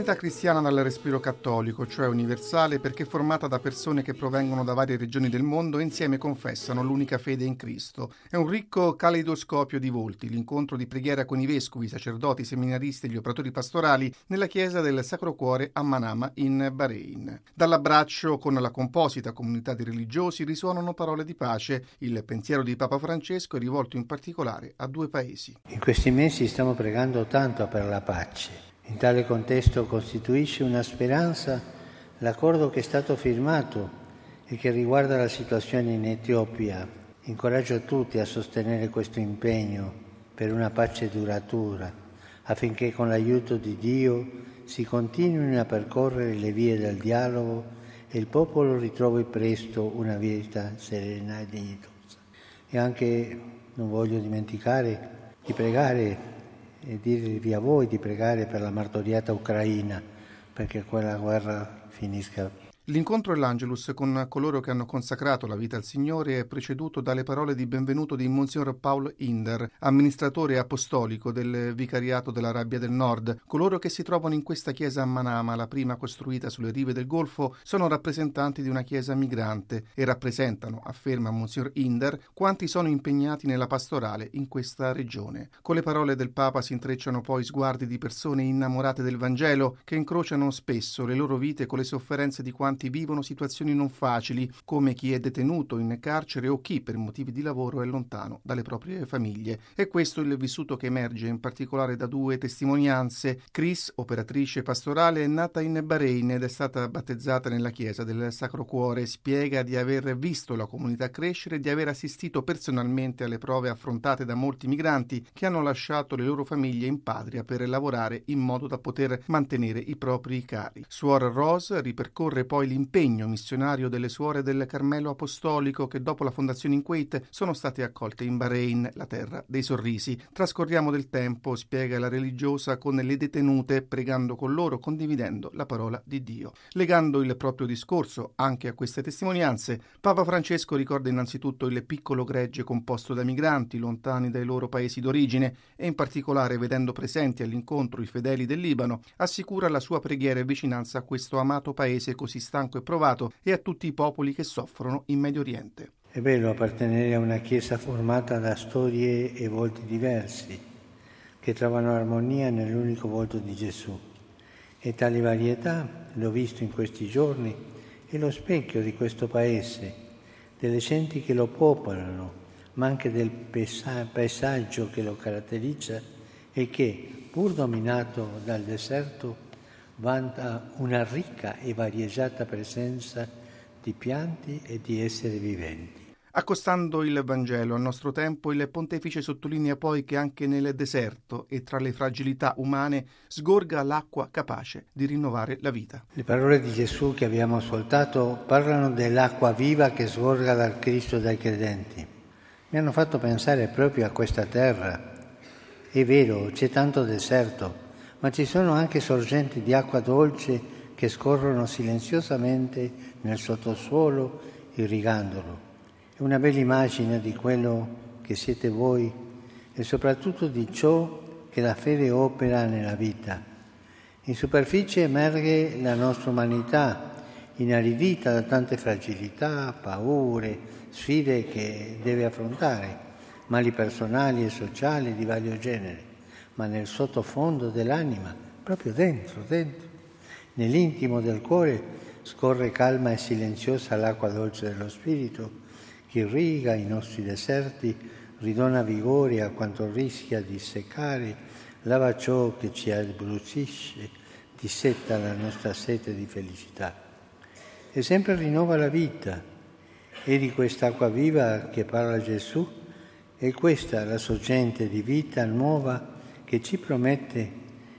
comunità cristiana dal respiro cattolico, cioè universale, perché formata da persone che provengono da varie regioni del mondo e insieme confessano l'unica fede in Cristo. È un ricco caleidoscopio di volti, l'incontro di preghiera con i vescovi, i sacerdoti, i seminaristi e gli operatori pastorali nella chiesa del Sacro Cuore a Manama in Bahrain. Dall'abbraccio con la composita comunità di religiosi risuonano parole di pace. Il pensiero di Papa Francesco è rivolto in particolare a due paesi. In questi mesi stiamo pregando tanto per la pace in tale contesto costituisce una speranza l'accordo che è stato firmato e che riguarda la situazione in Etiopia. Incoraggio tutti a sostenere questo impegno per una pace duratura, affinché con l'aiuto di Dio si continuino a percorrere le vie del dialogo e il popolo ritrovi presto una vita serena e dignitosa. E anche non voglio dimenticare di pregare e dirvi a voi di pregare per la martoriata Ucraina perché quella guerra finisca L'incontro dell'Angelus con coloro che hanno consacrato la vita al Signore è preceduto dalle parole di benvenuto di Monsignor Paul Inder, amministratore apostolico del Vicariato dell'Arabia del Nord. Coloro che si trovano in questa chiesa a Manama, la prima costruita sulle rive del Golfo, sono rappresentanti di una chiesa migrante e rappresentano, afferma Monsignor Inder, quanti sono impegnati nella pastorale in questa regione. Con le parole del Papa si intrecciano poi sguardi di persone innamorate del Vangelo che incrociano spesso le loro vite con le sofferenze di quanti migranti vivono situazioni non facili, come chi è detenuto in carcere o chi per motivi di lavoro è lontano dalle proprie famiglie. E questo è il vissuto che emerge in particolare da due testimonianze. Chris, operatrice pastorale, è nata in Bahrain ed è stata battezzata nella chiesa del Sacro Cuore. Spiega di aver visto la comunità crescere e di aver assistito personalmente alle prove affrontate da molti migranti che hanno lasciato le loro famiglie in patria per lavorare in modo da poter mantenere i propri cari. Suor Rose ripercorre poi l'impegno missionario delle suore del Carmelo Apostolico che dopo la fondazione in Kuwait sono state accolte in Bahrain, la terra dei sorrisi. Trascorriamo del tempo, spiega la religiosa, con le detenute, pregando con loro, condividendo la parola di Dio. Legando il proprio discorso anche a queste testimonianze, Papa Francesco ricorda innanzitutto il piccolo gregge composto da migranti lontani dai loro paesi d'origine e in particolare vedendo presenti all'incontro i fedeli del Libano, assicura la sua preghiera e vicinanza a questo amato paese così stanco e provato e a tutti i popoli che soffrono in Medio Oriente. È bello appartenere a una Chiesa formata da storie e volti diversi, che trovano armonia nell'unico volto di Gesù. E tale varietà, l'ho visto in questi giorni, è lo specchio di questo Paese, delle genti che lo popolano, ma anche del paesaggio che lo caratterizza e che, pur dominato dal deserto, vanta una ricca e variegata presenza di pianti e di esseri viventi. Accostando il Vangelo al nostro tempo, il pontefice sottolinea poi che anche nel deserto e tra le fragilità umane sgorga l'acqua capace di rinnovare la vita. Le parole di Gesù che abbiamo ascoltato parlano dell'acqua viva che sgorga dal Cristo e dai credenti. Mi hanno fatto pensare proprio a questa terra. È vero, c'è tanto deserto, ma ci sono anche sorgenti di acqua dolce che scorrono silenziosamente nel sottosuolo irrigandolo. È una bella immagine di quello che siete voi e soprattutto di ciò che la fede opera nella vita. In superficie emerge la nostra umanità, inaridita da tante fragilità, paure, sfide che deve affrontare, mali personali e sociali di vario genere ma nel sottofondo dell'anima, proprio dentro, dentro. Nell'intimo del cuore scorre calma e silenziosa l'acqua dolce dello Spirito che irriga i nostri deserti, ridona vigore a quanto rischia di seccare, lava ciò che ci abbruttisce, dissetta la nostra sete di felicità. E sempre rinnova la vita. E di quest'acqua viva che parla Gesù, è questa la sorgente di vita nuova che ci promette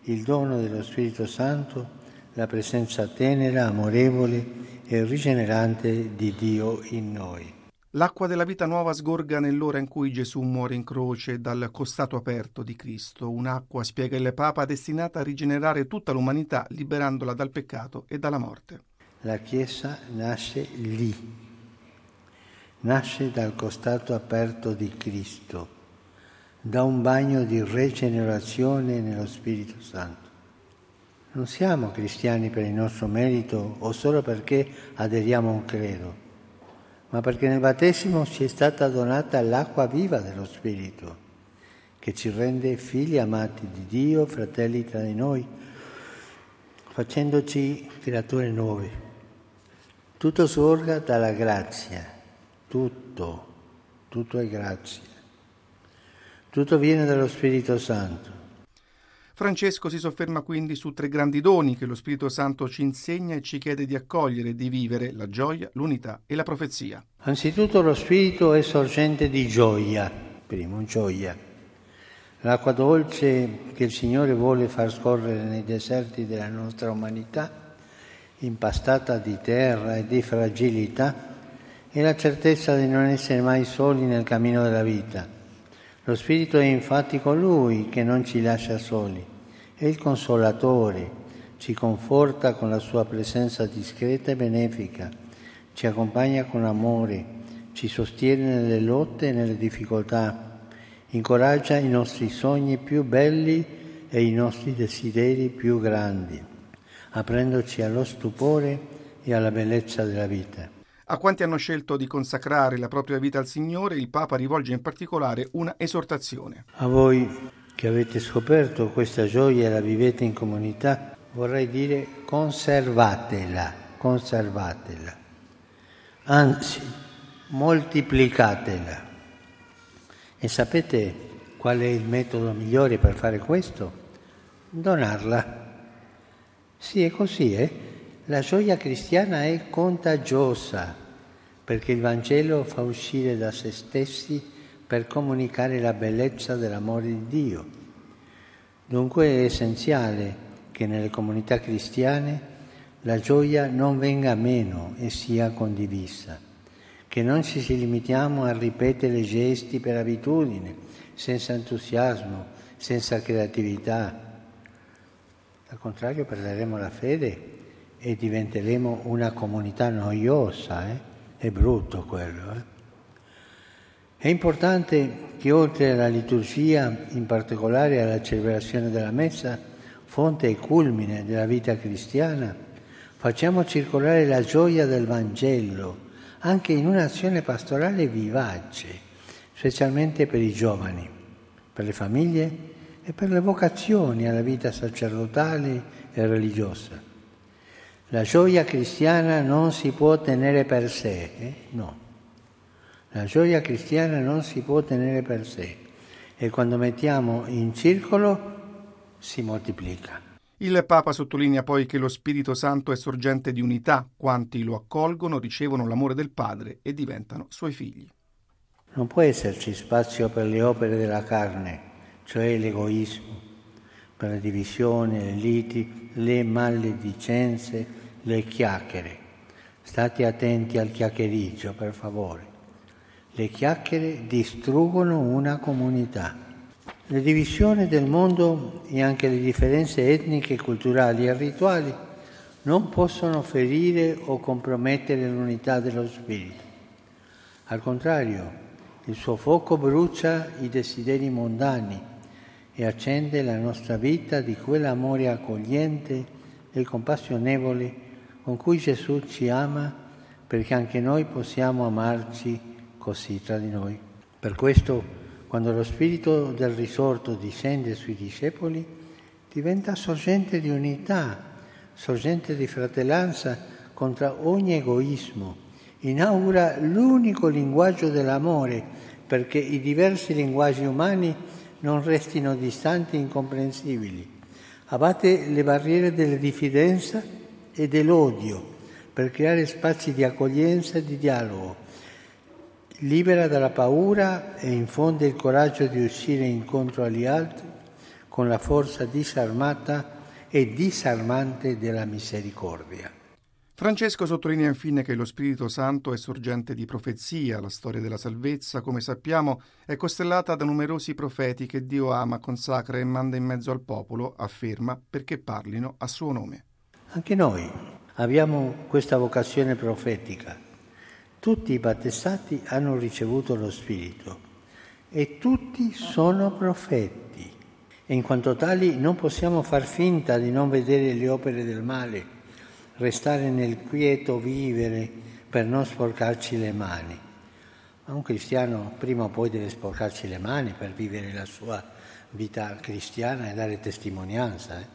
il dono dello Spirito Santo, la presenza tenera, amorevole e rigenerante di Dio in noi. L'acqua della vita nuova sgorga nell'ora in cui Gesù muore in croce dal costato aperto di Cristo, un'acqua, spiega il Papa, destinata a rigenerare tutta l'umanità, liberandola dal peccato e dalla morte. La Chiesa nasce lì, nasce dal costato aperto di Cristo da un bagno di rigenerazione nello Spirito Santo. Non siamo cristiani per il nostro merito o solo perché aderiamo a un credo, ma perché nel battesimo ci è stata donata l'acqua viva dello Spirito, che ci rende figli amati di Dio, fratelli tra di noi, facendoci creature nuove. Tutto sorga dalla grazia, tutto, tutto è grazia. Tutto viene dallo Spirito Santo. Francesco si sofferma quindi su tre grandi doni che lo Spirito Santo ci insegna e ci chiede di accogliere e di vivere, la gioia, l'unità e la profezia. Anzitutto lo Spirito è sorgente di gioia, primo, gioia. L'acqua dolce che il Signore vuole far scorrere nei deserti della nostra umanità impastata di terra e di fragilità, e la certezza di non essere mai soli nel cammino della vita. Lo Spirito è infatti colui che non ci lascia soli, è il consolatore, ci conforta con la sua presenza discreta e benefica, ci accompagna con amore, ci sostiene nelle lotte e nelle difficoltà, incoraggia i nostri sogni più belli e i nostri desideri più grandi aprendoci allo stupore e alla bellezza della vita. A quanti hanno scelto di consacrare la propria vita al Signore, il Papa rivolge in particolare una esortazione. A voi che avete scoperto questa gioia e la vivete in comunità, vorrei dire conservatela, conservatela, anzi moltiplicatela. E sapete qual è il metodo migliore per fare questo? Donarla. Sì, è così, eh? La gioia cristiana è contagiosa perché il Vangelo fa uscire da se stessi per comunicare la bellezza dell'amore di Dio. Dunque è essenziale che nelle comunità cristiane la gioia non venga meno e sia condivisa, che non ci si limitiamo a ripetere gesti per abitudine, senza entusiasmo, senza creatività al contrario perderemo la fede e diventeremo una comunità noiosa, eh? è brutto quello. Eh? È importante che oltre alla liturgia, in particolare alla celebrazione della messa, fonte e culmine della vita cristiana, facciamo circolare la gioia del Vangelo anche in un'azione pastorale vivace, specialmente per i giovani, per le famiglie e per le vocazioni alla vita sacerdotale e religiosa. La gioia cristiana non si può tenere per sé, eh? no. La gioia cristiana non si può tenere per sé e quando mettiamo in circolo si moltiplica. Il Papa sottolinea poi che lo Spirito Santo è sorgente di unità, quanti lo accolgono ricevono l'amore del Padre e diventano suoi figli. Non può esserci spazio per le opere della carne cioè l'egoismo, per la divisione, le liti, le maledicenze, le chiacchiere. State attenti al chiacchiericcio, per favore. Le chiacchiere distruggono una comunità. Le divisioni del mondo e anche le differenze etniche, culturali e rituali non possono ferire o compromettere l'unità dello spirito. Al contrario, il suo fuoco brucia i desideri mondani e accende la nostra vita di quell'amore accogliente e compassionevole con cui Gesù ci ama perché anche noi possiamo amarci così tra di noi. Per questo, quando lo Spirito del risorto discende sui discepoli, diventa sorgente di unità, sorgente di fratellanza contro ogni egoismo, inaugura l'unico linguaggio dell'amore perché i diversi linguaggi umani non restino distanti e incomprensibili. Abbatte le barriere della diffidenza e dell'odio per creare spazi di accoglienza e di dialogo. Libera dalla paura e infonde il coraggio di uscire incontro agli altri con la forza disarmata e disarmante della misericordia. Francesco sottolinea infine che lo Spirito Santo è sorgente di profezia, la storia della salvezza, come sappiamo, è costellata da numerosi profeti che Dio ama, consacra e manda in mezzo al popolo, afferma, perché parlino a suo nome. Anche noi abbiamo questa vocazione profetica. Tutti i battezzati hanno ricevuto lo Spirito e tutti sono profeti. e in quanto tali non possiamo far finta di non vedere le opere del male, restare nel quieto vivere per non sporcarci le mani. Ma un cristiano prima o poi deve sporcarci le mani per vivere la sua vita cristiana e dare testimonianza. Eh?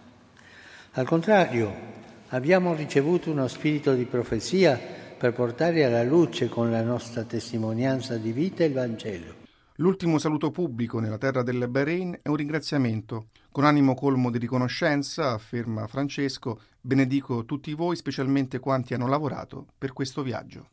Al contrario, abbiamo ricevuto uno spirito di profezia per portare alla luce con la nostra testimonianza di vita il Vangelo. L'ultimo saluto pubblico nella terra del Bahrain è un ringraziamento. Con animo colmo di riconoscenza, afferma Francesco, benedico tutti voi, specialmente quanti hanno lavorato per questo viaggio.